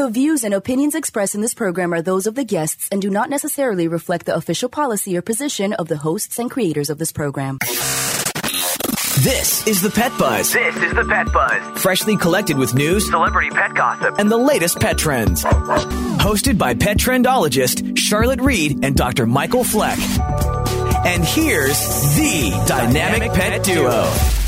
The views and opinions expressed in this program are those of the guests and do not necessarily reflect the official policy or position of the hosts and creators of this program. This is the Pet Buzz. This is the Pet Buzz. Freshly collected with news, Celebrity pet gossip. and the latest pet trends. Hosted by pet trendologist Charlotte Reed and Dr. Michael Fleck. And here's the dynamic pet duo. Well,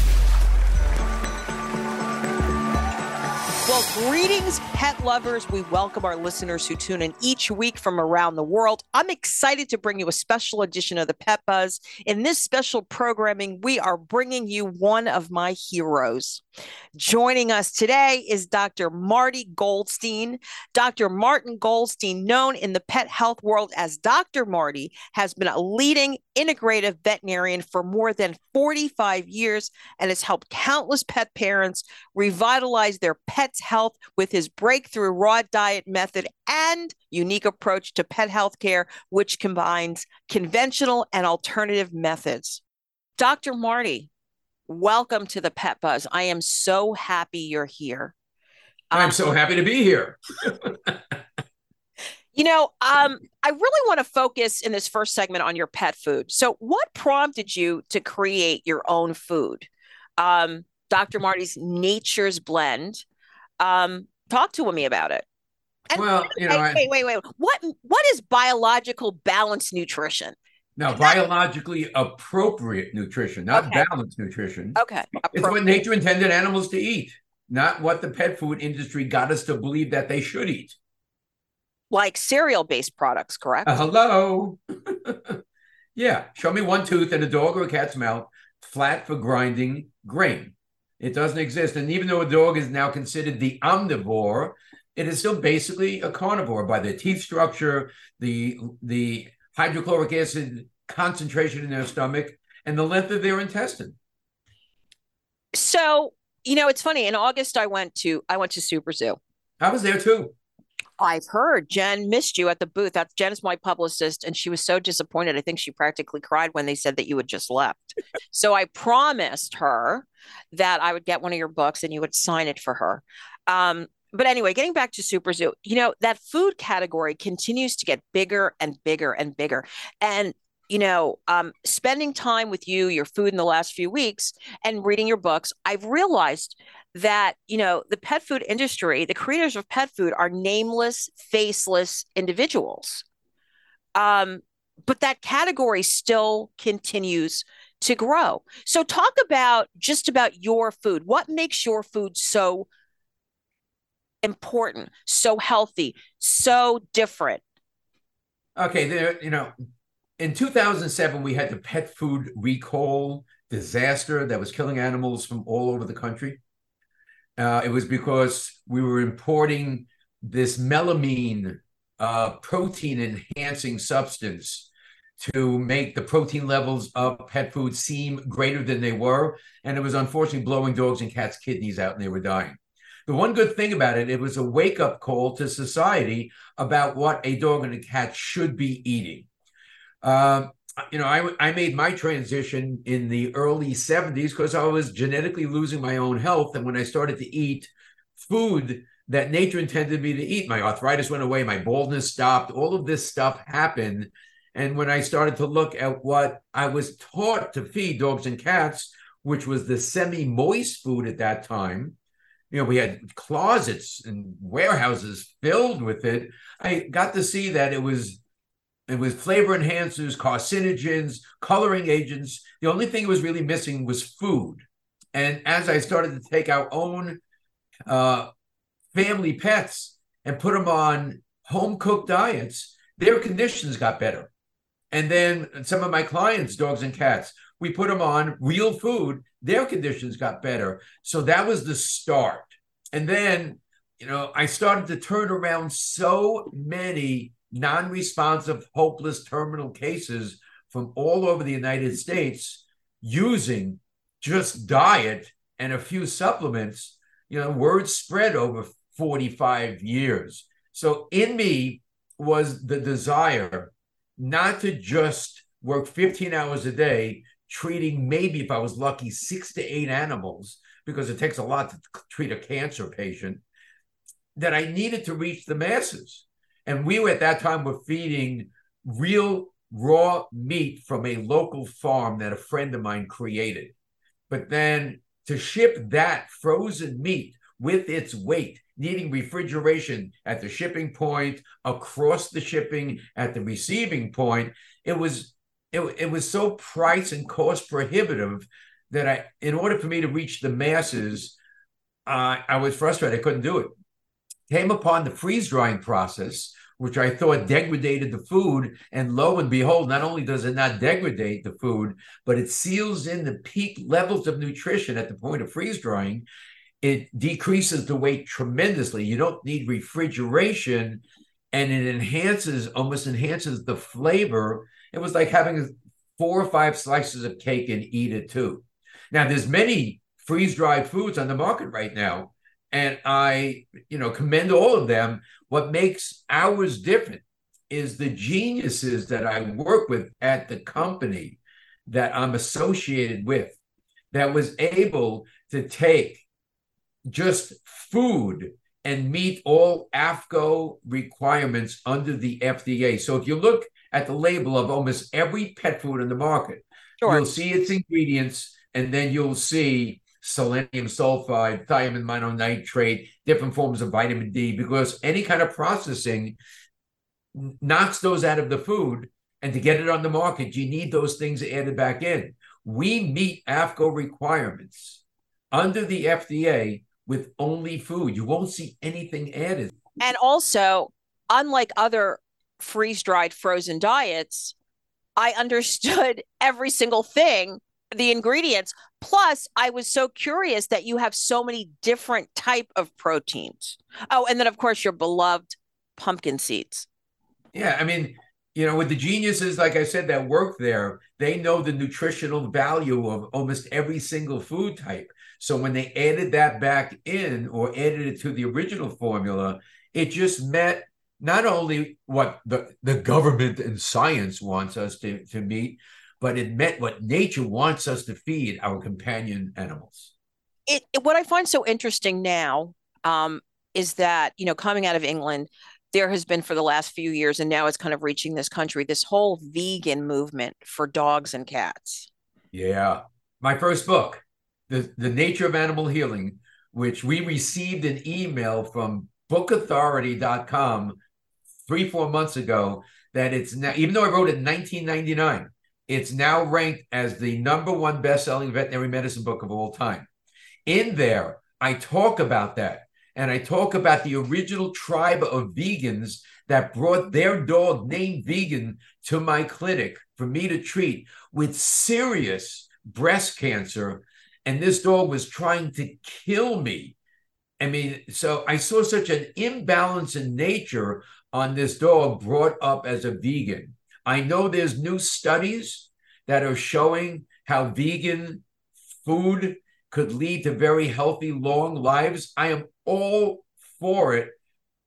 greetings, pet lovers. We welcome our listeners who tune in each week from around the world. I'm excited to bring you a special edition of the Pet Buzz. In this special programming, we are bringing you one of my heroes. Joining us today is Dr. Marty Goldstein. Dr. Martin Goldstein, known in the pet health world as Dr. Marty, has been a leading integrative veterinarian for more than 45 years and has helped countless pet parents revitalize their pets' health with his breakthrough raw diet method and unique approach to pet health care, which combines conventional and alternative methods. Dr. Marty, welcome to the Pet Buzz. I am so happy you're here. I'm Um, so happy to be here. You know, um, I really want to focus in this first segment on your pet food. So, what prompted you to create your own food? Um, Dr. Marty's Nature's Blend. Um, talk to me about it. And Well, you know, wait, I, wait, wait, wait. What what is biological balanced nutrition? now biologically appropriate nutrition, not Okay. balanced nutrition. Okay, It's what nature intended animals to eat, not what the pet food industry got us to believe that they should eat. like cereal based products, correct? Uh, hello. yeah, show me one tooth in a dog or a cat's mouth, flat for grinding grain. It doesn't exist. And even though a dog is now considered the omnivore, it is still basically a carnivore by the teeth structure, the the hydrochloric acid concentration in their stomach, and the length of their intestine. So, you know, it's funny. In August, I went to I went to Super Zoo. I was there too. I've heard Jen missed you at the booth. That's Jen is my publicist, and she was so disappointed. I think she practically cried when they said that you had just left. so I promised her that I would get one of your books and you would sign it for her. Um, but anyway, getting back to Super Zoo, you know, that food category continues to get bigger and bigger and bigger. And you know, um, spending time with you, your food in the last few weeks, and reading your books, I've realized that you know the pet food industry the creators of pet food are nameless faceless individuals. Um, but that category still continues to grow. So talk about just about your food. What makes your food so important so healthy so different? Okay, there, you know, in 2007, we had the pet food recall disaster that was killing animals from all over the country. Uh, it was because we were importing this melamine uh, protein enhancing substance to make the protein levels of pet food seem greater than they were. And it was unfortunately blowing dogs and cats' kidneys out and they were dying. The one good thing about it, it was a wake up call to society about what a dog and a cat should be eating. Uh, you know, I, I made my transition in the early 70s because I was genetically losing my own health. And when I started to eat food that nature intended me to eat, my arthritis went away, my baldness stopped, all of this stuff happened. And when I started to look at what I was taught to feed dogs and cats, which was the semi moist food at that time, you know, we had closets and warehouses filled with it. I got to see that it was it was flavor enhancers, carcinogens, coloring agents. The only thing it was really missing was food. And as I started to take our own uh, family pets and put them on home cooked diets, their conditions got better. And then some of my clients, dogs and cats, we put them on real food, their conditions got better. So that was the start. And then, you know, I started to turn around so many non responsive, hopeless terminal cases from all over the United States using just diet and a few supplements. You know, word spread over 45 years. So in me was the desire not to just work 15 hours a day treating maybe if I was lucky six to eight animals because it takes a lot to treat a cancer patient that I needed to reach the masses. And we were at that time were feeding real raw meat from a local farm that a friend of mine created. But then to ship that frozen meat with its weight, needing refrigeration at the shipping point, across the shipping at the receiving point, it was it, it was so price and cost prohibitive that I, in order for me to reach the masses, uh, I was frustrated. I couldn't do it. Came upon the freeze drying process, which I thought degraded the food. And lo and behold, not only does it not degrade the food, but it seals in the peak levels of nutrition at the point of freeze drying. It decreases the weight tremendously. You don't need refrigeration, and it enhances, almost enhances the flavor. It was like having four or five slices of cake and eat it too. Now, there's many freeze dried foods on the market right now and I, you know, commend all of them. What makes ours different is the geniuses that I work with at the company that I'm associated with that was able to take just food and meet all AAFCO requirements under the FDA. So if you look at the label of almost every pet food in the market, sure. you'll see its ingredients and then you'll see selenium sulfide, thiamine mononitrate, different forms of vitamin D, because any kind of processing knocks those out of the food. And to get it on the market, you need those things added back in. We meet AAFCO requirements under the FDA with only food. You won't see anything added. And also, unlike other freeze dried frozen diets, I understood every single thing the ingredients. Plus i was so curious that you have so many different type of proteins. Oh and then of course your beloved pumpkin seeds. Yeah i mean you know with the geniuses like i said that work there they know the nutritional value of almost every single food type. So when they added that back in or added it to the original formula it just met not only what the, the government and science wants us to, to meet but it met what nature wants us to feed our companion animals. It, what I find so interesting now um, is that, you know, coming out of England, there has been for the last few years, and now it's kind of reaching this country, this whole vegan movement for dogs and cats. Yeah. My first book, The, the Nature of Animal Healing, which we received an email from bookauthority.com three, four months ago that it's now, even though I wrote it in 1999, it's now ranked as the number one best-selling veterinary medicine book of all time. In there, I talk about that. And I talk about the original tribe of vegans that brought their dog named Vegan to my clinic for me to treat with serious breast cancer. And this dog was trying to kill me. I mean, so I saw such an imbalance in nature on this dog brought up as a vegan. I know there's new studies that are showing how vegan food could lead to very healthy, long lives. I am all for it,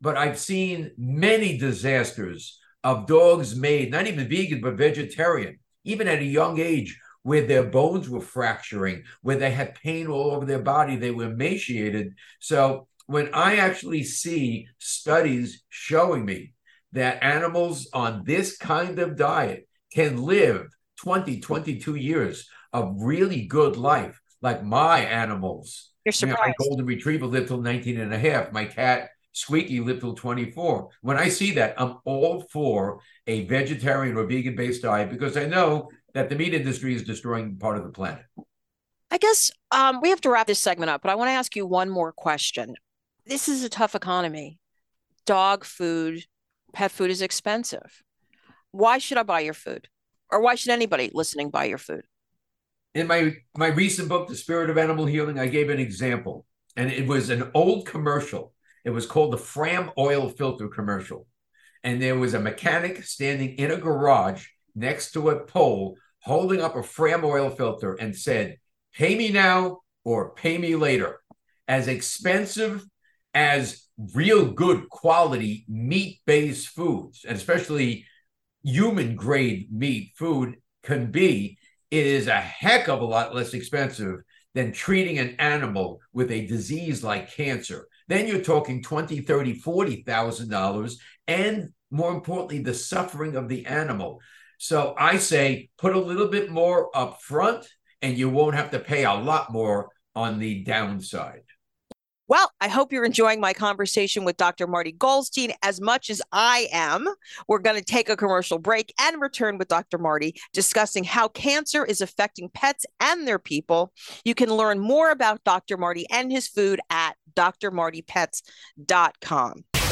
but I've seen many disasters of dogs made, not even vegan, but vegetarian, even at a young age, where their bones were fracturing, where they had pain all over their body, they were emaciated. So when I actually see studies showing me that animals on this kind of diet can live 20, 22 years of really good life, like my animals. You're surprised. You know, my golden retriever lived till 19 and a half. My cat, Squeaky, lived till 24. When I see that, I'm all for a vegetarian or vegan based diet because I know that the meat industry is destroying part of the planet. I guess um, we have to wrap this segment up, but I want to ask you one more question. This is a tough economy. Dog food, pet food is expensive. Why should I buy your food? Or why should anybody listening buy your food? In my my recent book, The Spirit of Animal Healing, I gave an example, and it was an old commercial. It was called the Fram oil filter commercial. And there was a mechanic standing in a garage next to a pole holding up a Fram oil filter and said, Pay me now or pay me later. As expensive as real good quality meat based foods, and especially human grade meat food can be, it is a heck of a lot less expensive than treating an animal with a disease like cancer. then you're talking 20, 30, 40,000 dollars and more importantly the suffering of the animal. So I say put a little bit more up front and you won't have to pay a lot more on the downside. Well, I hope you're enjoying my conversation with Dr. Marty Goldstein as much as I am. We're going to take a commercial break and return with Dr. Marty discussing how cancer is affecting pets and their people. You can learn more about Dr. Marty and his food at drmartypets.com.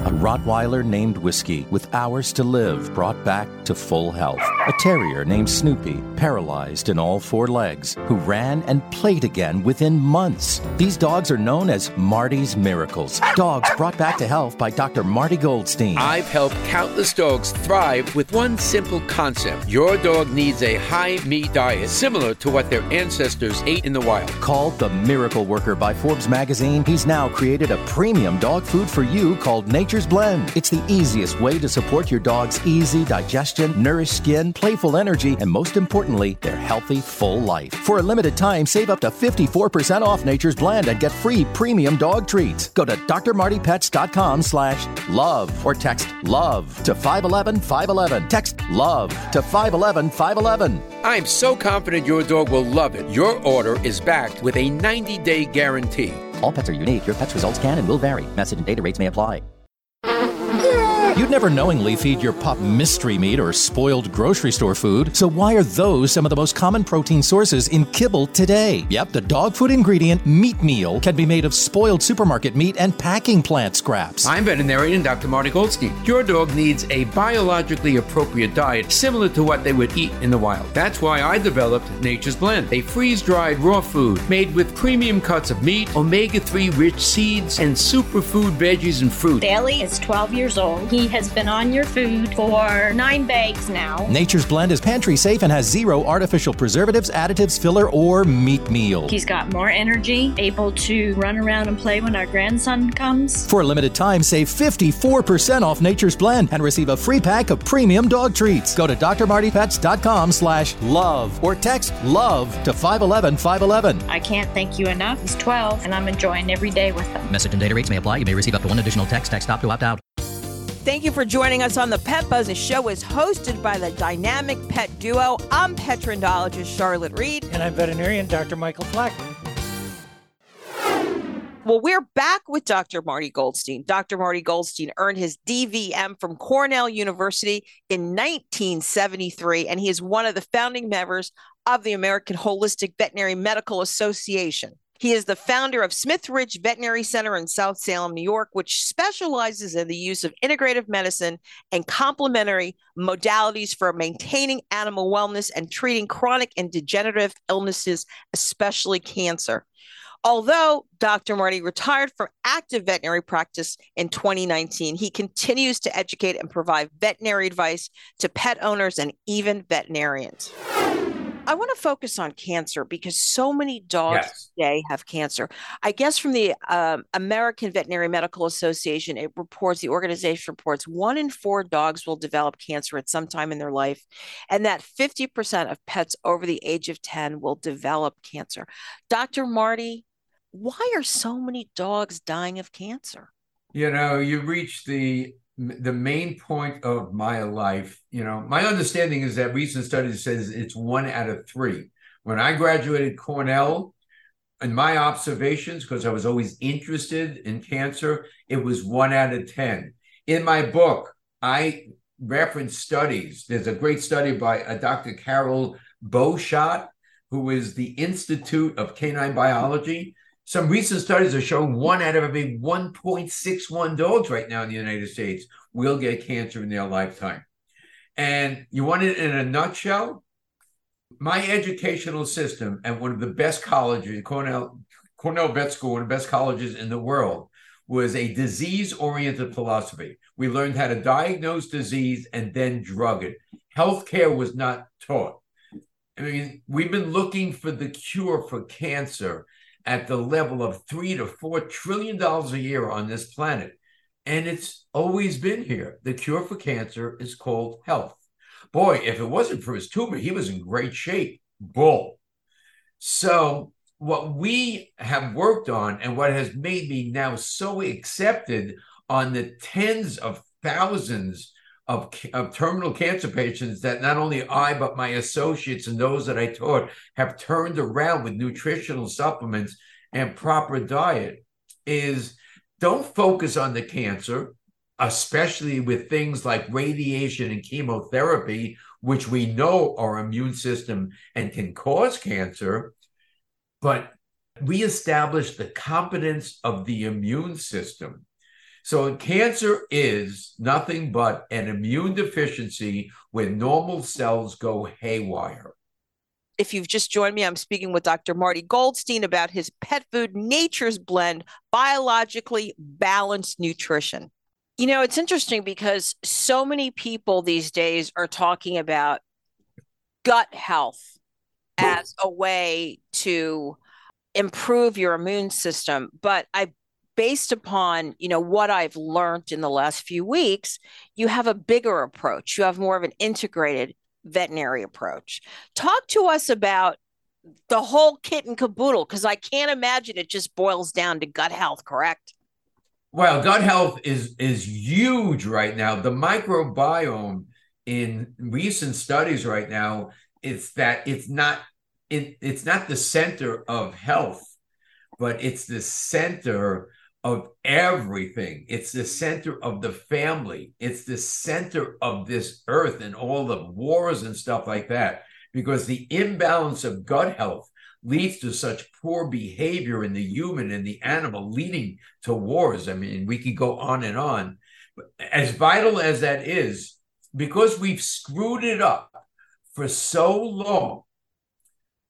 A Rottweiler named Whiskey, with hours to live, brought back to full health. A terrier named Snoopy, paralyzed in all four legs, who ran and played again within months. These dogs are known as Marty's Miracles. Dogs brought back to health by Dr. Marty Goldstein. I've helped countless dogs thrive with one simple concept. Your dog needs a high meat diet similar to what their ancestors ate in the wild. Called the Miracle Worker by Forbes magazine, he's now created a premium dog food for you called Nature's Blend. It's the easiest way to support your dog's easy digestion, nourished skin, playful energy, and most importantly, their healthy, full life. For a limited time, save up to 54% off Nature's Blend and get free premium dog treats. Go to drmartypets.com slash love or text love to 511 511. Text love to 511 511. I'm so confident your dog will love it. Your order is backed with a 90 day guarantee. All pets are unique. Your pet's results can and will vary. Message and data rates may apply. You'd never knowingly feed your pup mystery meat or spoiled grocery store food, so why are those some of the most common protein sources in kibble today? Yep, the dog food ingredient meat meal can be made of spoiled supermarket meat and packing plant scraps. I'm veterinarian Dr. Marty Goldstein. Your dog needs a biologically appropriate diet similar to what they would eat in the wild. That's why I developed Nature's Blend, a freeze dried raw food made with premium cuts of meat, omega 3 rich seeds, and superfood veggies and fruit. Bailey is 12 years old. He has been on your food for nine bags now. Nature's Blend is pantry safe and has zero artificial preservatives, additives, filler, or meat meal. He's got more energy, able to run around and play when our grandson comes. For a limited time, save 54% off Nature's Blend and receive a free pack of premium dog treats. Go to drmartypets.com slash love or text love to 511 511. I can't thank you enough. He's 12 and I'm enjoying every day with him. Message and data rates may apply. You may receive up to one additional text. Text stop to opt out. Thank you for joining us on the Pet Buzz. The show is hosted by the dynamic pet duo. I'm pet trendologist Charlotte Reed. And I'm veterinarian Dr. Michael Fleck. Well, we're back with Dr. Marty Goldstein. Dr. Marty Goldstein earned his DVM from Cornell University in 1973, and he is one of the founding members of the American Holistic Veterinary Medical Association. He is the founder of Smith Ridge Veterinary Center in South Salem, New York, which specializes in the use of integrative medicine and complementary modalities for maintaining animal wellness and treating chronic and degenerative illnesses, especially cancer. Although Dr. Marty retired from active veterinary practice in 2019, he continues to educate and provide veterinary advice to pet owners and even veterinarians. I want to focus on cancer because so many dogs Yes. today have cancer. I guess from the um, American Veterinary Medical Association, it reports the organization reports one in four dogs will develop cancer at some time in their life, and that 50% of pets over the age of 10 will develop cancer. Dr. Marty, why are so many dogs dying of cancer? You know, you reach the the main point of my life. You know, my understanding is that recent studies says it's one out of three. When I graduated Cornell, in my observations, because I was always interested in cancer, it was one out of ten. In my book, I reference studies. There's a great study by uh, a Dr. Carol Beuchat, who is the Institute of Canine Biology. Some recent studies are showing one out of every 1.61 dogs right now in the United States will get cancer in their lifetime. And you want it in a nutshell? My educational system at one of the best colleges, Cornell, Cornell Vet School, one of the best colleges in the world, was a disease oriented philosophy. We learned how to diagnose disease and then drug it. Healthcare was not taught. I mean, we've been looking for the cure for cancer at the level of three to four trillion dollars a year on this planet. And it's always been here. The cure for cancer is called health. Boy, if it wasn't for his tumor, he was in great shape. Bull. So, what we have worked on and what has made me now so accepted on the tens of thousands of, of terminal cancer patients that not only I, but my associates and those that I taught have turned around with nutritional supplements and proper diet is don't focus on the cancer, especially with things like radiation and chemotherapy, which we know our immune system and can cause cancer. But reestablish the competence of the immune system. So, cancer is nothing but an immune deficiency when normal cells go haywire. If you've just joined me, I'm speaking with Dr. Marty Goldstein about his pet food Nature's Blend biologically balanced nutrition. You know, it's interesting because so many people these days are talking about gut health as a way to improve your immune system. But I based upon you know what i've learned in the last few weeks you have a bigger approach you have more of an integrated veterinary approach. Talk to us about the whole kit and caboodle because I can't imagine it just boils down to gut health, correct? Well, gut health is is huge right now. The microbiome in recent studies right now, it's that it's not it, it's not the center of health, but it's the center of everything. It's the center of the family. It's the center of this earth and all the wars and stuff like that. Because the imbalance of gut health leads to such poor behavior in the human and the animal, leading to wars. I mean, we could go on and on. But as vital as that is, because we've screwed it up for so long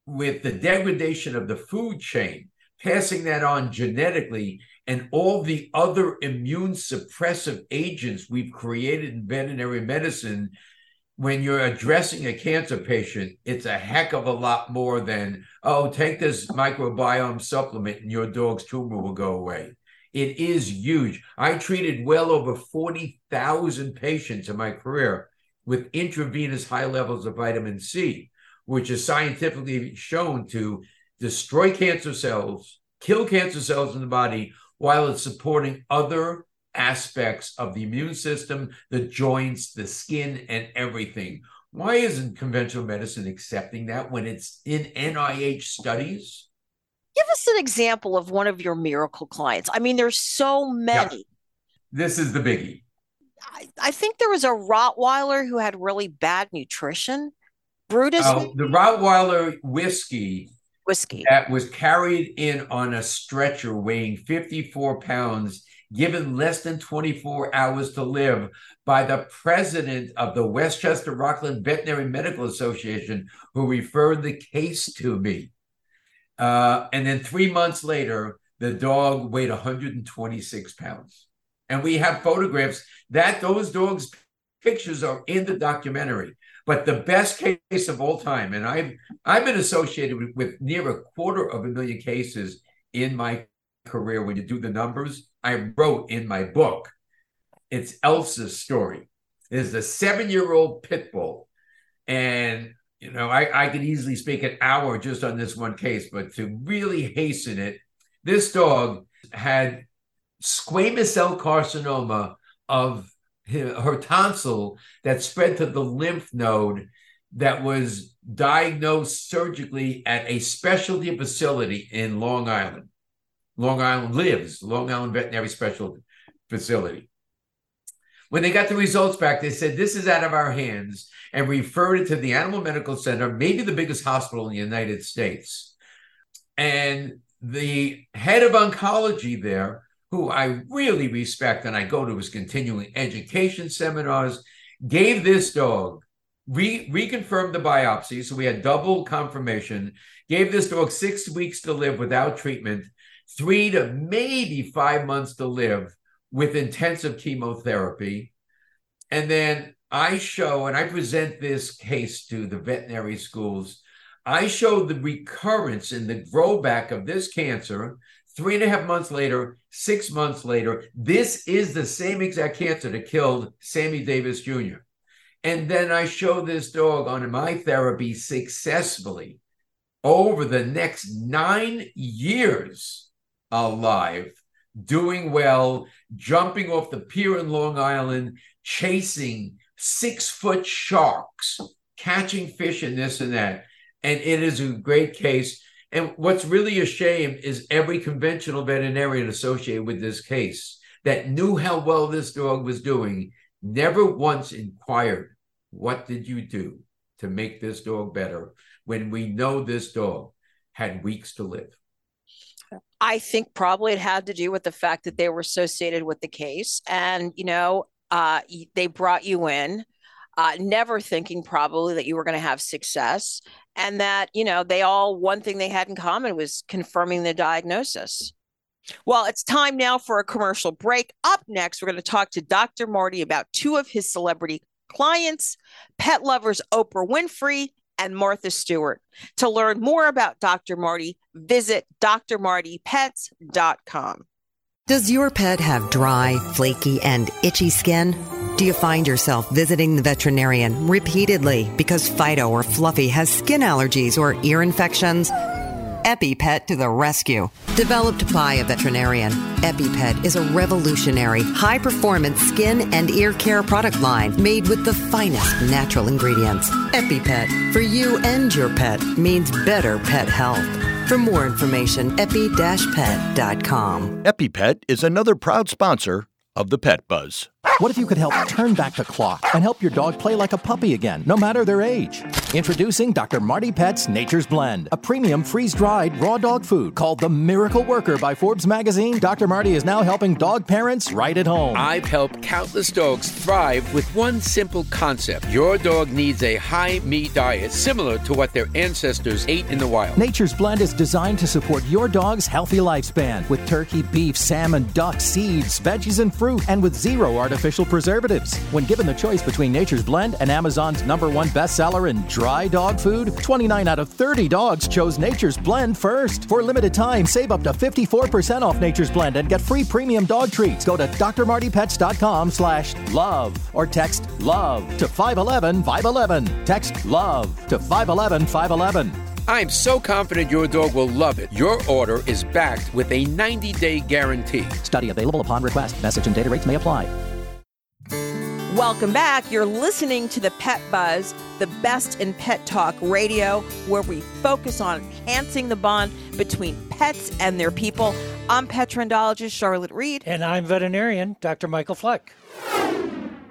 with the degradation of the food chain, passing that on genetically and all the other immune suppressive agents we've created in veterinary medicine, when you're addressing a cancer patient, it's a heck of a lot more than, oh, take this microbiome supplement and your dog's tumor will go away. It is huge. I treated well over 40,000 patients in my career with intravenous high levels of vitamin C, which is scientifically shown to destroy cancer cells, kill cancer cells in the body, while it's supporting other aspects of the immune system, the joints, the skin, and everything. Why isn't conventional medicine accepting that when it's in NIH studies? Give us an example of one of your miracle clients. I mean, there's so many. Yeah. This is the biggie. I, I, think there was a Rottweiler who had really bad nutrition. Brutus. Uh, the Rottweiler whiskey whiskey that was carried in on a stretcher weighing 54 pounds given less than 24 hours to live by the president of the Westchester Rockland Veterinary Medical Association, who referred the case to me. Uh, and then three months later, the dog weighed 126 pounds. And we have photographs that those dogs' pictures are in the documentary. But the best case of all time, and I've I've been associated with, with near a quarter of a million cases in my career. When you do the numbers, I wrote in my book, it's Elsa's story. Is a seven-year-old pit bull, and you know I, I could easily speak an hour just on this one case, but to really hasten it, this dog had squamous cell carcinoma of her tonsil that spread to the lymph node that was diagnosed surgically at a specialty facility in Long Island. Long Island lives, Long Island Veterinary Specialty Facility. When they got the results back, they said, This is out of our hands, and referred it to the Animal Medical Center, maybe the biggest hospital in the United States. And the head of oncology there who I really respect and I go to his continuing education seminars, gave this dog, re- reconfirmed the biopsy. So we had double confirmation, gave this dog six weeks to live without treatment, three to maybe five months to live with intensive chemotherapy. And then I show, and I present this case to the veterinary schools. I show the recurrence and the growback of this cancer three and a half months later, six months later. This is the same exact cancer that killed Sammy Davis Jr. And then I show this dog on my therapy successfully over the next nine years alive, doing well, jumping off the pier in Long Island, chasing six foot sharks, catching fish and this and that. And it is a great case. And what's really a shame is every conventional veterinarian associated with this case that knew how well this dog was doing never once inquired, What did you do to make this dog better when we know this dog had weeks to live? I think probably it had to do with the fact that they were associated with the case. And, you know, uh, they brought you in, uh, never thinking probably that you were going to have success. And that, you know, they all, one thing they had in common was confirming the diagnosis. Well, it's time now for a commercial break. Up next, we're going to talk to Dr. Marty about two of his celebrity clients, pet lovers Oprah Winfrey and Martha Stewart. To learn more about Dr. Marty, visit drmartypets.com. Does your pet have dry, flaky, and itchy skin? Do you find yourself visiting the veterinarian repeatedly because Fido or Fluffy has skin allergies or ear infections? EpiPet to the rescue. Developed by a veterinarian, EpiPet is a revolutionary, high performance skin and ear care product line made with the finest natural ingredients. EpiPet, for you and your pet, means better pet health. For more information, epi-pet.com. EpiPet is another proud sponsor of the Pet Buzz. What if you could help turn back the clock and help your dog play like a puppy again, no matter their age? Introducing Dr. Marty Pet's Nature's Blend, a premium freeze dried raw dog food called the Miracle Worker by Forbes magazine. Dr. Marty is now helping dog parents right at home. I've helped countless dogs thrive with one simple concept your dog needs a high meat diet similar to what their ancestors ate in the wild. Nature's Blend is designed to support your dog's healthy lifespan with turkey, beef, salmon, duck, seeds, veggies, and fruit, and with zero artificial preservatives. When given the choice between Nature's Blend and Amazon's number one bestseller in dry dog food, 29 out of 30 dogs chose Nature's Blend first. For a limited time, save up to 54% off Nature's Blend and get free premium dog treats. Go to drmartypets.com slash love or text love to 511 511. Text love to 511 511. I'm so confident your dog will love it. Your order is backed with a 90 day guarantee. Study available upon request. Message and data rates may apply. Welcome back. You're listening to the Pet Buzz, the best in pet talk radio, where we focus on enhancing the bond between pets and their people. I'm pet trendologist Charlotte Reed. And I'm veterinarian Dr. Michael Fleck.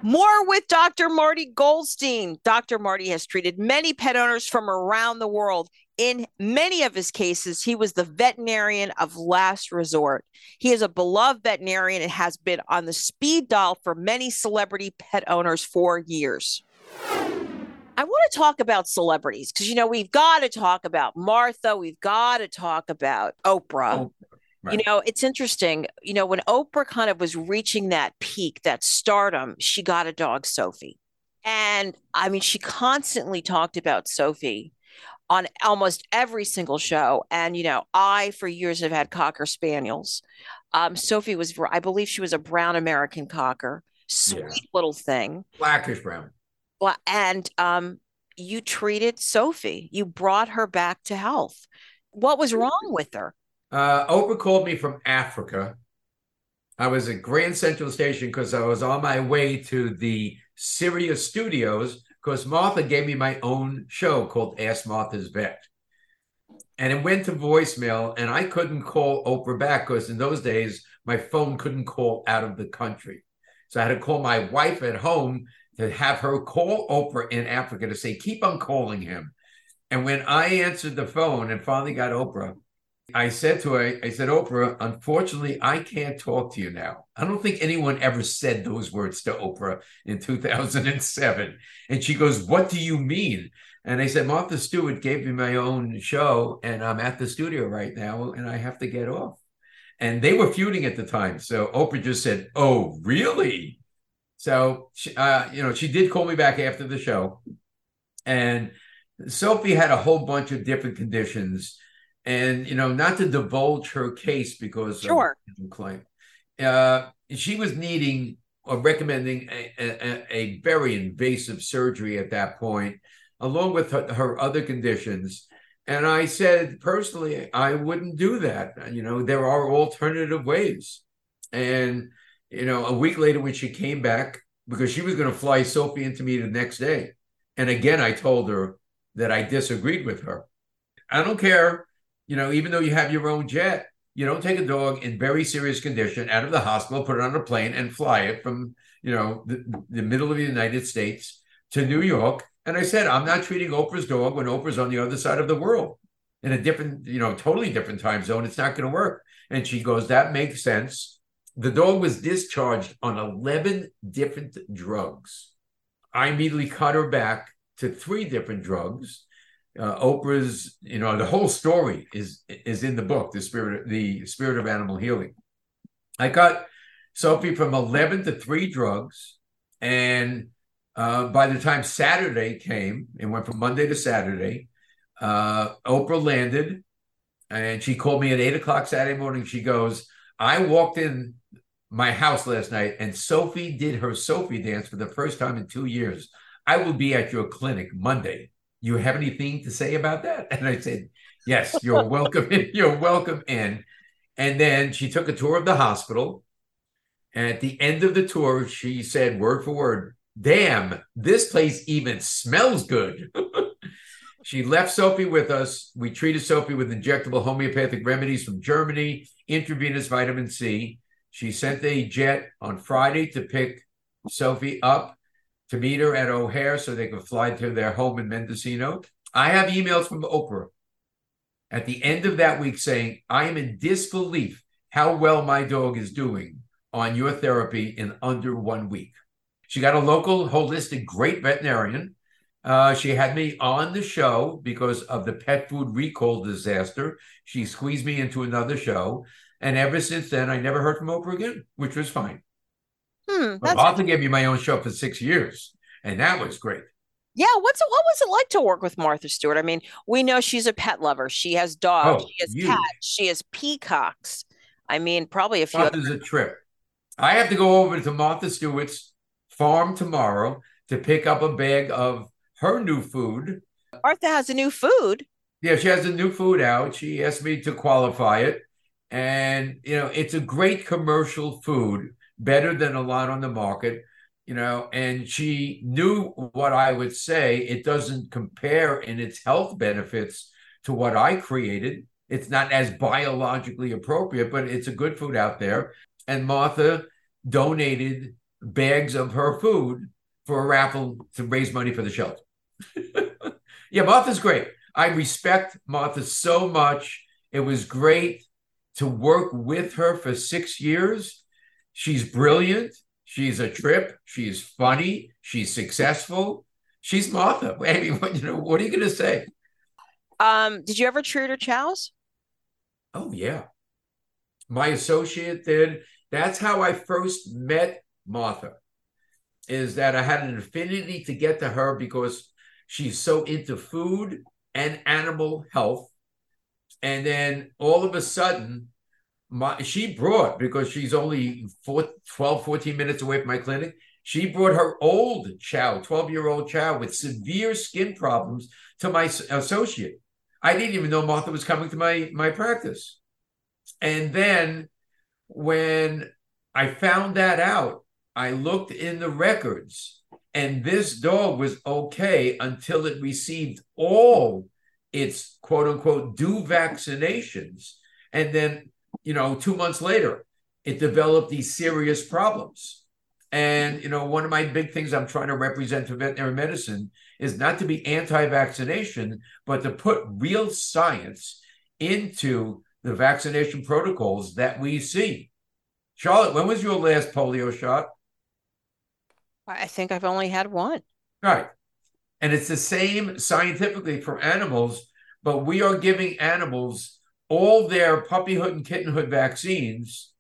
More with Dr. Marty Goldstein. Dr. Marty has treated many pet owners from around the world. In many of his cases, he was the veterinarian of last resort. He is a beloved veterinarian and has been on the speed dial for many celebrity pet owners for years. I want to talk about celebrities because, you know, we've got to talk about Martha. We've got to talk about Oprah. Oh, right. You know, it's interesting. You know, when Oprah kind of was reaching that peak, that stardom, she got a dog, Sophie. And I mean, she constantly talked about Sophie on almost every single show. And, you know, I, for years, have had Cocker Spaniels. Um, Sophie was, I believe she was a brown American Cocker, sweet yeah. little thing. Blackish brown. Well, And um, you treated Sophie, you brought her back to health. What was wrong with her? Uh, Oprah called me from Africa. I was at Grand Central Station because I was on my way to the Sirius Studios because Martha gave me my own show called Ask Martha's Vet. And it went to voicemail, and I couldn't call Oprah back because in those days, my phone couldn't call out of the country. So I had to call my wife at home to have her call Oprah in Africa to say, keep on calling him. And when I answered the phone and finally got Oprah, I said to her, I said, Oprah, unfortunately, I can't talk to you now. I don't think anyone ever said those words to Oprah in 2007. And she goes, What do you mean? And I said, Martha Stewart gave me my own show, and I'm at the studio right now, and I have to get off. and they were feuding at the time. So Oprah just said, "Oh, really?" So uh, you know, she did call me back after the show, and Sophie had a whole bunch of different conditions, and you know, not to divulge her case because sure, of claim, uh, she was needing or recommending a, a, a, very invasive surgery at that point, along with her, her other conditions. And I said personally, I wouldn't do that. You know, there are alternative ways. And you know, a week later when she came back, because she was going to fly Sophie into me the next day. And again, I told her that I disagreed with her. I don't care, you know, even though you have your own jet, you don't take a dog in very serious condition out of the hospital, put it on a plane, and fly it from, you know, the, the middle of the United States to New York. And I said, I'm not treating Oprah's dog when Oprah's on the other side of the world in a different, you know, totally different time zone. It's not going to work. And she goes, That makes sense the dog was discharged on 11 different drugs. I immediately cut her back to three different drugs. Uh, Oprah's, you know, the whole story is is in the book, the spirit, the spirit of animal healing. I got Sophie from 11 to three drugs, and uh, by the time Saturday came, it went from Monday to Saturday. Uh, Oprah landed, and she called me at eight o'clock Saturday morning. She goes, "I walked in my house last night and Sophie did her Sophie dance for the first time in two years. I will be at your clinic Monday. You have anything to say about that? And I said, Yes, you're welcome. In, you're welcome in. And then she took a tour of the hospital. And at the end of the tour, she said, word for word, damn, this place even smells good. she left Sophie with us. We treated Sophie with injectable homeopathic remedies from Germany, intravenous vitamin C. She sent a jet on Friday to pick Sophie up to meet her at O'Hare so they could fly to their home in Mendocino. I have emails from Oprah at the end of that week saying, I am in disbelief how well my dog is doing on your therapy in under one week. She got a local, holistic, great veterinarian. Uh, she had me on the show because of the pet food recall disaster. She squeezed me into another show. And ever since then, I never heard from Oprah again, which was fine. Hmm, but Martha gave me my own show for six years, and that was great. Yeah, what's it, what was it like to work with Martha Stewart? I mean, we know she's a pet lover. She has dogs, oh, she has huge. cats, she has peacocks. I mean, probably a few. Martha's other- a trip. I have to go over to Martha Stewart's farm tomorrow to pick up a bag of her new food. Martha has a new food. Yeah, she has a new food out. She asked me to qualify it. And, you know, it's a great commercial food, better than a lot on the market, you know. And she knew what I would say. It doesn't compare in its health benefits to what I created. It's not as biologically appropriate, but it's a good food out there. And Martha donated bags of her food for a raffle to raise money for the shelter. yeah, Martha's great. I respect Martha so much. It was great to work with her for six years. She's brilliant. She's a trip. She's funny. She's successful. She's Martha. I mean, what, you know, what are you going to say? Um, did you ever treat her chows? Oh yeah, my associate did. That's how I first met Martha. Is that I had an affinity to get to her because she's so into food and animal health and then all of a sudden, my, she brought, because she's only four, 12, 14 minutes away from my clinic, she brought her old chow, 12 year old chow with severe skin problems to my associate. I didn't even know Martha was coming to my, my practice. And then when I found that out, I looked in the records and this dog was okay until it received all its quote unquote due vaccinations. And then, you know, two months later, it developed these serious problems. And, you know, one of my big things I'm trying to represent to veterinary medicine is not to be anti vaccination, but to put real science into the vaccination protocols that we see. Charlotte, when was your last polio shot? I think I've only had one. Right. And it's the same scientifically for animals, but we are giving animals all their puppyhood and kittenhood vaccines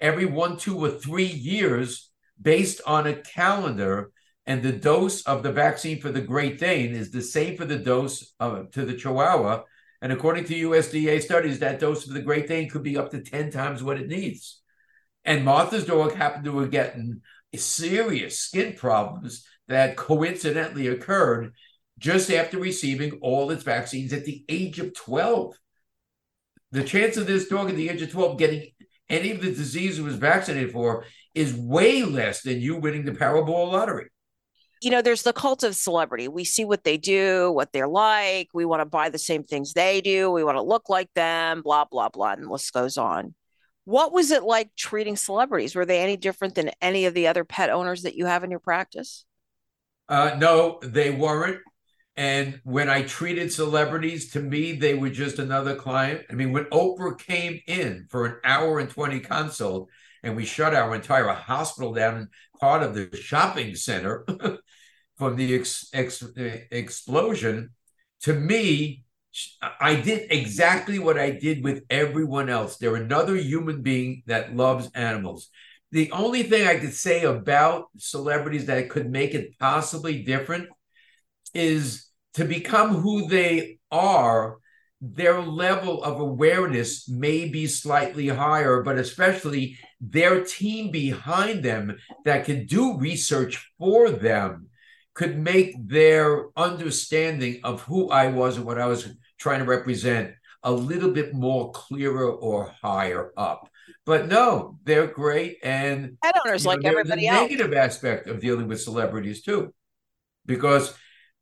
every one, two, or three years based on a calendar. And the dose of the vaccine for the Great Dane is the same for the dose of, to the Chihuahua. And according to USDA studies, that dose for the Great Dane could be up to 10 times what it needs. And Martha's dog happened to have gotten serious skin problems that coincidentally occurred just after receiving all its vaccines at the age of 12. The chance of this dog at the age of 12 getting any of the disease it was vaccinated for is way less than you winning the Powerball lottery. You know, there's the cult of celebrity. We see what they do, what they're like. We want to buy the same things they do. We want to look like them, blah, blah, blah. And the list goes on. What was it like treating celebrities? Were they any different than any of the other pet owners that you have in your practice? Uh, no, they weren't. And when I treated celebrities, to me, they were just another client. I mean, when Oprah came in for an hour and 20 consult, and we shut our entire hospital down, and part of the shopping center from the ex- ex- explosion, to me, I did exactly what I did with everyone else. They're another human being that loves animals. The only thing I could say about celebrities that could make it possibly different is to become who they are, their level of awareness may be slightly higher, but especially their team behind them that can do research for them could make their understanding of who I was and what I was trying to represent a little bit more clearer or higher up. But no, they're great. And pet owners you know, like everybody the else. negative aspect of dealing with celebrities too. Because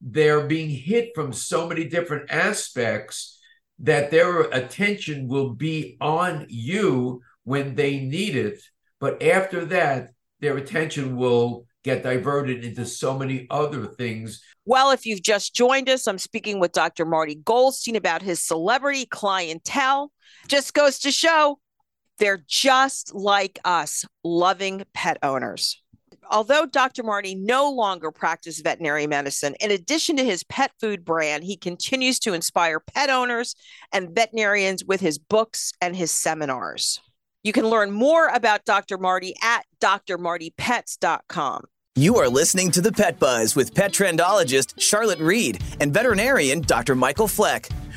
they're being hit from so many different aspects that their attention will be on you when they need it. But after that, their attention will get diverted into so many other things. Well, if you've just joined us, I'm speaking with Dr. Marty Goldstein about his celebrity clientele. Just goes to show they're just like us, loving pet owners although Dr. Marty no longer practices veterinary medicine, in addition to his pet food brand, he continues to inspire pet owners and veterinarians with his books and his seminars. You can learn more about Dr. Marty at drmartypets.com. You are listening to the Pet Buzz with pet trendologist Charlotte Reed and veterinarian Dr. Michael Fleck.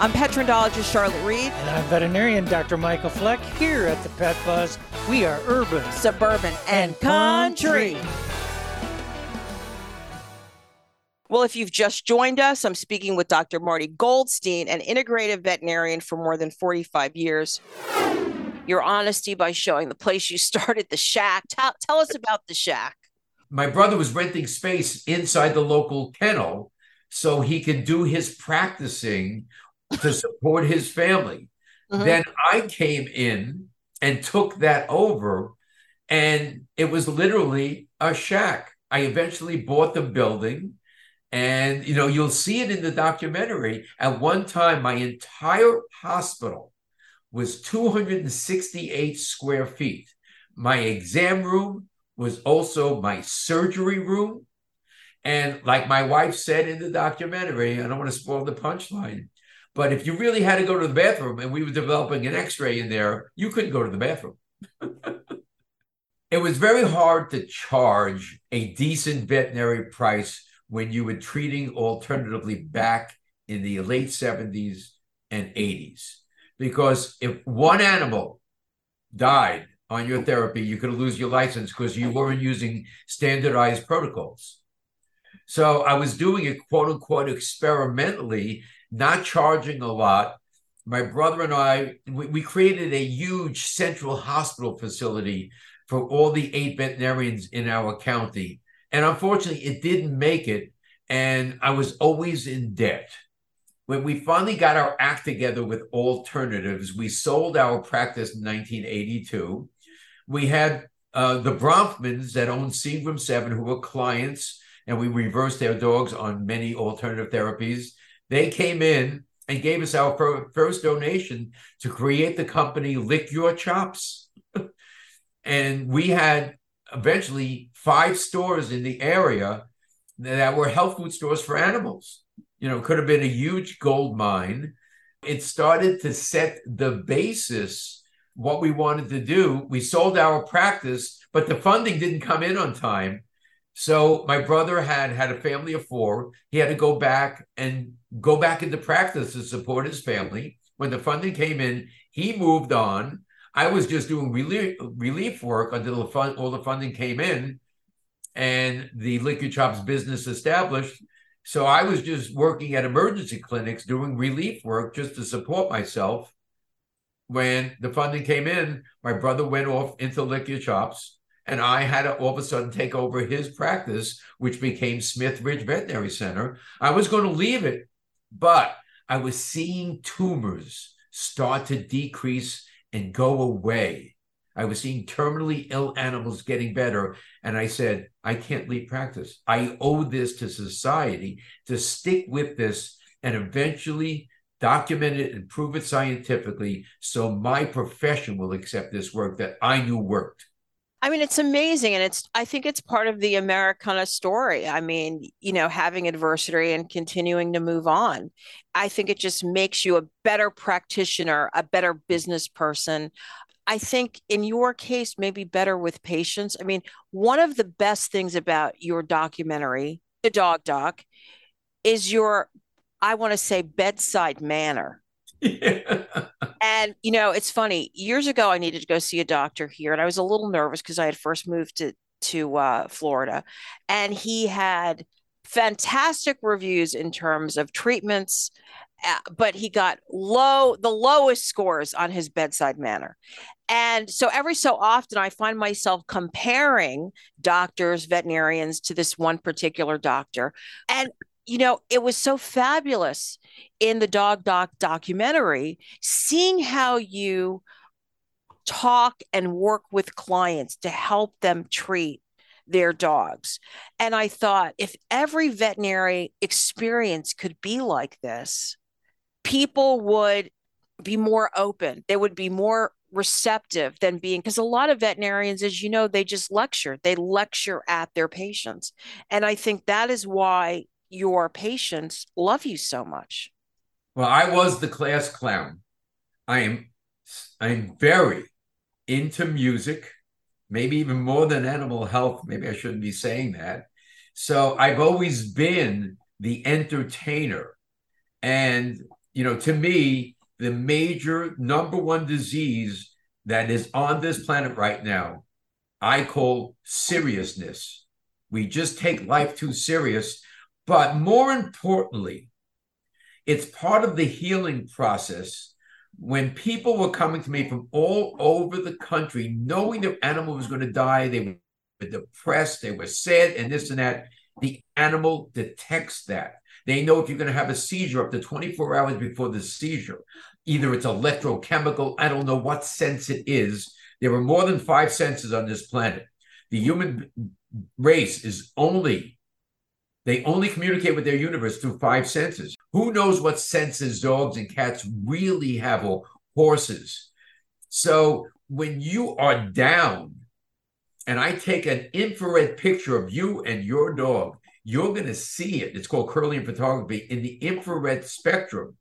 I'm pet trendologist Charlotte Reed. And I'm veterinarian Dr. Michael Fleck. Here at the Pet Buzz, we are urban, suburban, and country. Well, if you've just joined us, I'm speaking with Dr. Marty Goldstein, an integrative veterinarian for more than 45 years. Your honesty by showing the place you started, the shack. Tell, tell us about the shack. My brother was renting space inside the local kennel so he could do his practicing to support his family. Mm-hmm. Then I came in and took that over, and it was literally a shack. I eventually bought the building and you know, you'll see it in the documentary. At one time, my entire hospital was 268 square feet. My exam room was also my surgery room. And like my wife said in the documentary, I don't want to spoil the punchline, but if you really had to go to the bathroom and we were developing an x ray in there, you couldn't go to the bathroom. it was very hard to charge a decent veterinary price when you were treating alternatively back in the late 70s and 80s. Because if one animal died on your therapy, you could lose your license because you weren't using standardized protocols. So I was doing it quote unquote experimentally, not charging a lot. My brother and I, we, we created a huge central hospital facility for all the eight veterinarians in our county and unfortunately, it didn't make it. And I was always in debt. When we finally got our act together with alternatives, we sold our practice in 1982. We had uh, the Bronfmans that owned Seagram 7, who were clients, and we reversed their dogs on many alternative therapies. They came in and gave us our first donation to create the company Lick Your Chops. and we had eventually five stores in the area that were health food stores for animals. You know, could have been a huge gold mine. It started to set the basis what we wanted to do. We sold our practice, but the funding didn't come in on time. So my brother had had a family of four. He had to go back and go back into practice to support his family. When the funding came in, he moved on. I was just doing relief, relief work until the fund, all the funding came in and the Lick Your Chops business established. So I was just working at emergency clinics doing relief work just to support myself. When the funding came in, my brother went off into Lick Your Chops, and I had to all of a sudden take over his practice, which became Smith Ridge Veterinary Center. I was going to leave it, but I was seeing tumors start to decrease and go away. I was seeing terminally ill animals getting better. And I said, I can't leave practice. I owe this to society to stick with this and eventually document it and prove it scientifically so my profession will accept this work that I knew worked. I mean, it's amazing. And it's, I think it's part of the Americana story. I mean, you know, having adversity and continuing to move on. I think it just makes you a better practitioner, a better business person. I think in your case, maybe better with patients. I mean, one of the best things about your documentary, The Dog Doc, is your, I want to say, bedside manner. Yeah. And you know, it's funny. Years ago, I needed to go see a doctor here, and I was a little nervous because I had first moved to to uh, Florida, and he had fantastic reviews in terms of treatments, uh, but he got low the lowest scores on his bedside manner. And so every so often, I find myself comparing doctors, veterinarians to this one particular doctor. And you know, it was so fabulous in the Dog Doc documentary, seeing how you talk and work with clients to help them treat their dogs. And I thought if every veterinary experience could be like this, people would be more open. They would be more receptive than being because a lot of veterinarians as you know they just lecture they lecture at their patients and i think that is why your patients love you so much? Well, I was the class clown. I am I'm very into music, maybe even more than animal health. Maybe I shouldn't be saying that. So I've always been the entertainer. And, you know, to me, the major number one disease that is on this planet right now, I call seriousness. We just take life too serious but more importantly, it's part of the healing process when people were coming to me from all over the country, knowing their animal was going to die, they were depressed, they were sad, and this and that. The animal detects that. They know if you're going to have a seizure up to 24 hours before the seizure. Either it's electrochemical, I don't know what sense it is. There are more than five senses on this planet. The human race is only they only communicate with their universe through five senses. Who knows what senses dogs and cats really have or horses? So when you are down and I take an infrared picture of you and your dog, you're going to see it. It's called Kirlian photography in the infrared spectrum.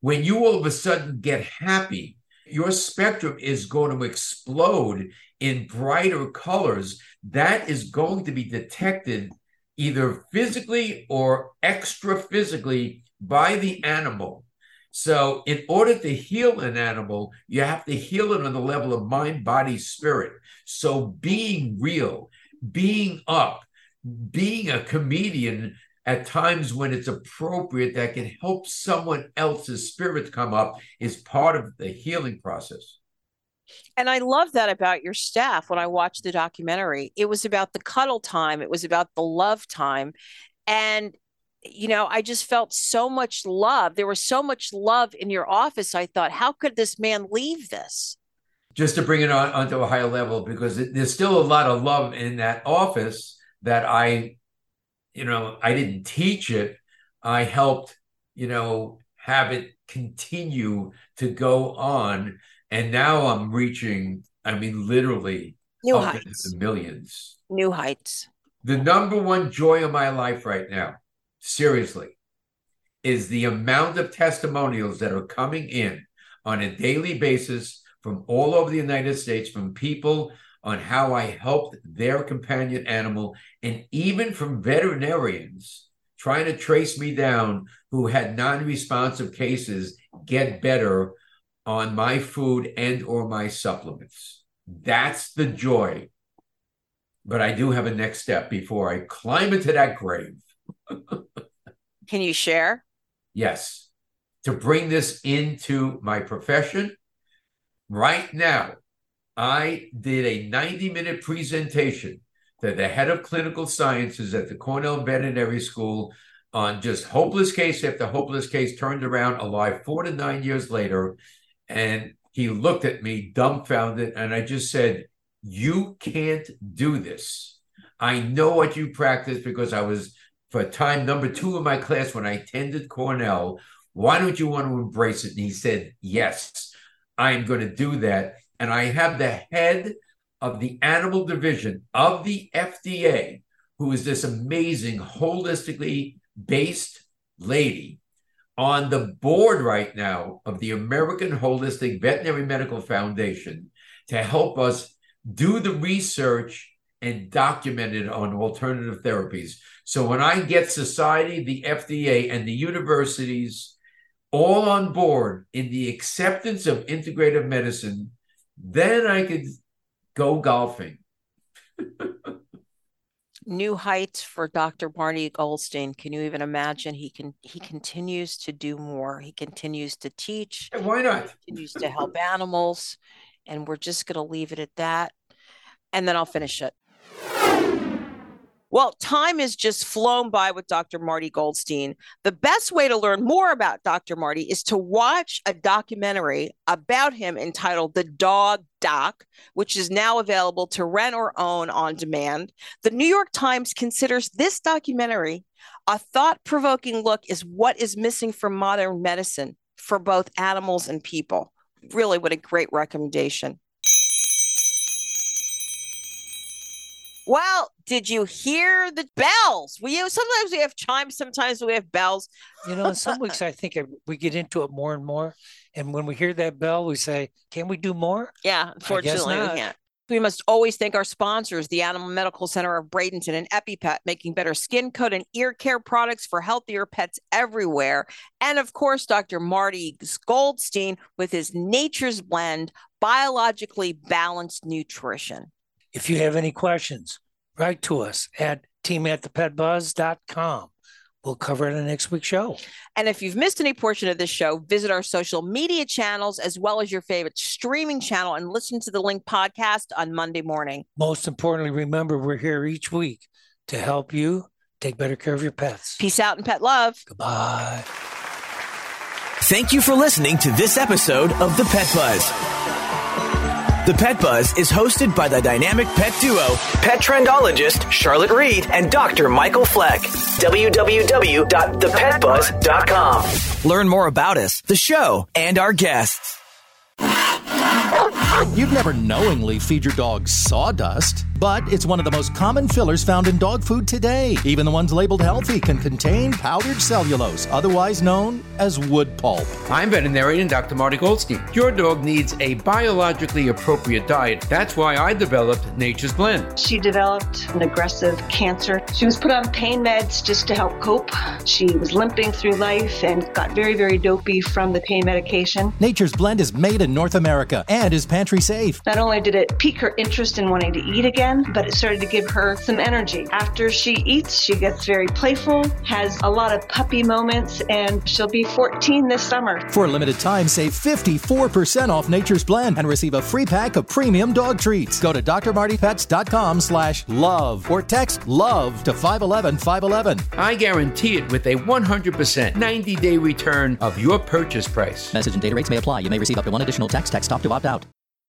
When you all of a sudden get happy, your spectrum is going to explode in brighter colors. That is going to be detected either physically or extra physically by the animal. So, in order to heal an animal, you have to heal it on the level of mind, body, spirit. So, being real, being up, being a comedian at times when it's appropriate that can help someone else's spirit come up is part of the healing process. And I love that about your staff when I watched the documentary. It was about the cuddle time, it was about the love time. And, you know, I just felt so much love. There was so much love in your office. I thought, how could this man leave this? just to bring it on onto a higher level because it, there's still a lot of love in that office that I, you know, I didn't teach it. I helped, you know, have it continue to go on. And now I'm reaching, I mean, literally New heights. millions. New heights. The number one joy of my life right now, seriously, is the amount of testimonials that are coming in on a daily basis from all over the United States from people on how I helped their companion animal, and even from veterinarians trying to trace me down who had non-responsive cases get better on my food and or my supplements. That's the joy. But I do have a next step before I climb into that grave. Can you share? Yes. To bring this into my profession, right now, I did a 90 minute presentation to the head of clinical sciences at the Cornell Veterinary School on just hopeless case after hopeless case turned around alive four to nine years later. And he looked at me dumbfounded, and I just said, You can't do this. I know what you practice because I was, for time number two in my class when I attended Cornell. Why don't you want to embrace it? And he said, Yes, I'm going to do that. And I have the head of the animal division of the FDA, who is this amazing, holistically based lady, on the board right now of the American Holistic Veterinary Medical Foundation to help us do the research and document it on alternative therapies. So when I get society, the FDA, and the universities all on board in the acceptance of integrative medicine, then I could go golfing. New heights for Dr. Marty Goldstein. Can you even imagine? He can he continues to do more. He continues to teach. Why not? continues to help animals. And we're just going to leave it at that. And then I'll finish it. Well, time has just flown by with Dr. Marty Goldstein. The best way to learn more about Dr. Marty is to watch a documentary about him entitled The Dog Doc, which is now available to rent or own on demand. The New York Times considers this documentary a thought provoking look is what is missing from modern medicine for both animals and people. Really, what a great recommendation. Well, did you hear the bells? We sometimes we have chimes, sometimes we have bells. You know, in some weeks I think we get into it more and more, and when we hear that bell, we say, "Can we do more?" Yeah, unfortunately, we can't. We must always thank our sponsors, the Animal Medical Center of Bradenton and EpiPet, making better skin, coat, and ear care products for healthier pets everywhere. And of course, Dr. Marty Goldstein with his Nature's Blend biologically balanced nutrition. If you have any questions, write to us at team at thepetbuzz.com. We'll cover it in the next week's show. And if you've missed any portion of this show, visit our social media channels as well as your favorite streaming channel and listen to the Link podcast on Monday morning. Most importantly, remember we're here each week to help you take better care of your pets. Peace out and pet love. Goodbye. Thank you for listening to this episode of The Pet Buzz. The Pet Buzz is hosted by the dynamic pet duo, pet trendologist Charlotte Reed and Dr. Michael Fleck. www.thepetbuzz.com. Learn more about us, the show, and our guests. You'd never knowingly feed your dog sawdust, but it's one of the most common fillers found in dog food today. Even the ones labeled healthy can contain powdered cellulose, otherwise known as wood pulp. I'm veterinarian Dr. Marty Goldstein. Your dog needs a biologically appropriate diet. That's why I developed Nature's Blend. She developed an aggressive cancer. She was put on pain meds just to help cope. She was limping through life and got very, very dopey from the pain medication. Nature's Blend is made in North America and is pantry safe. Not only did it pique her interest in wanting to eat again, but it started to give her some energy. After she eats, she gets very playful, has a lot of puppy moments, and she'll be 14 this summer. For a limited time, save 54% off Nature's Blend and receive a free pack of premium dog treats. Go to drmartypets.com slash love or text love to 511 511. I guarantee it with a 100% 90 day return of your purchase price. Message and data rates may apply. You may receive up to one additional text. Text stop to opt out.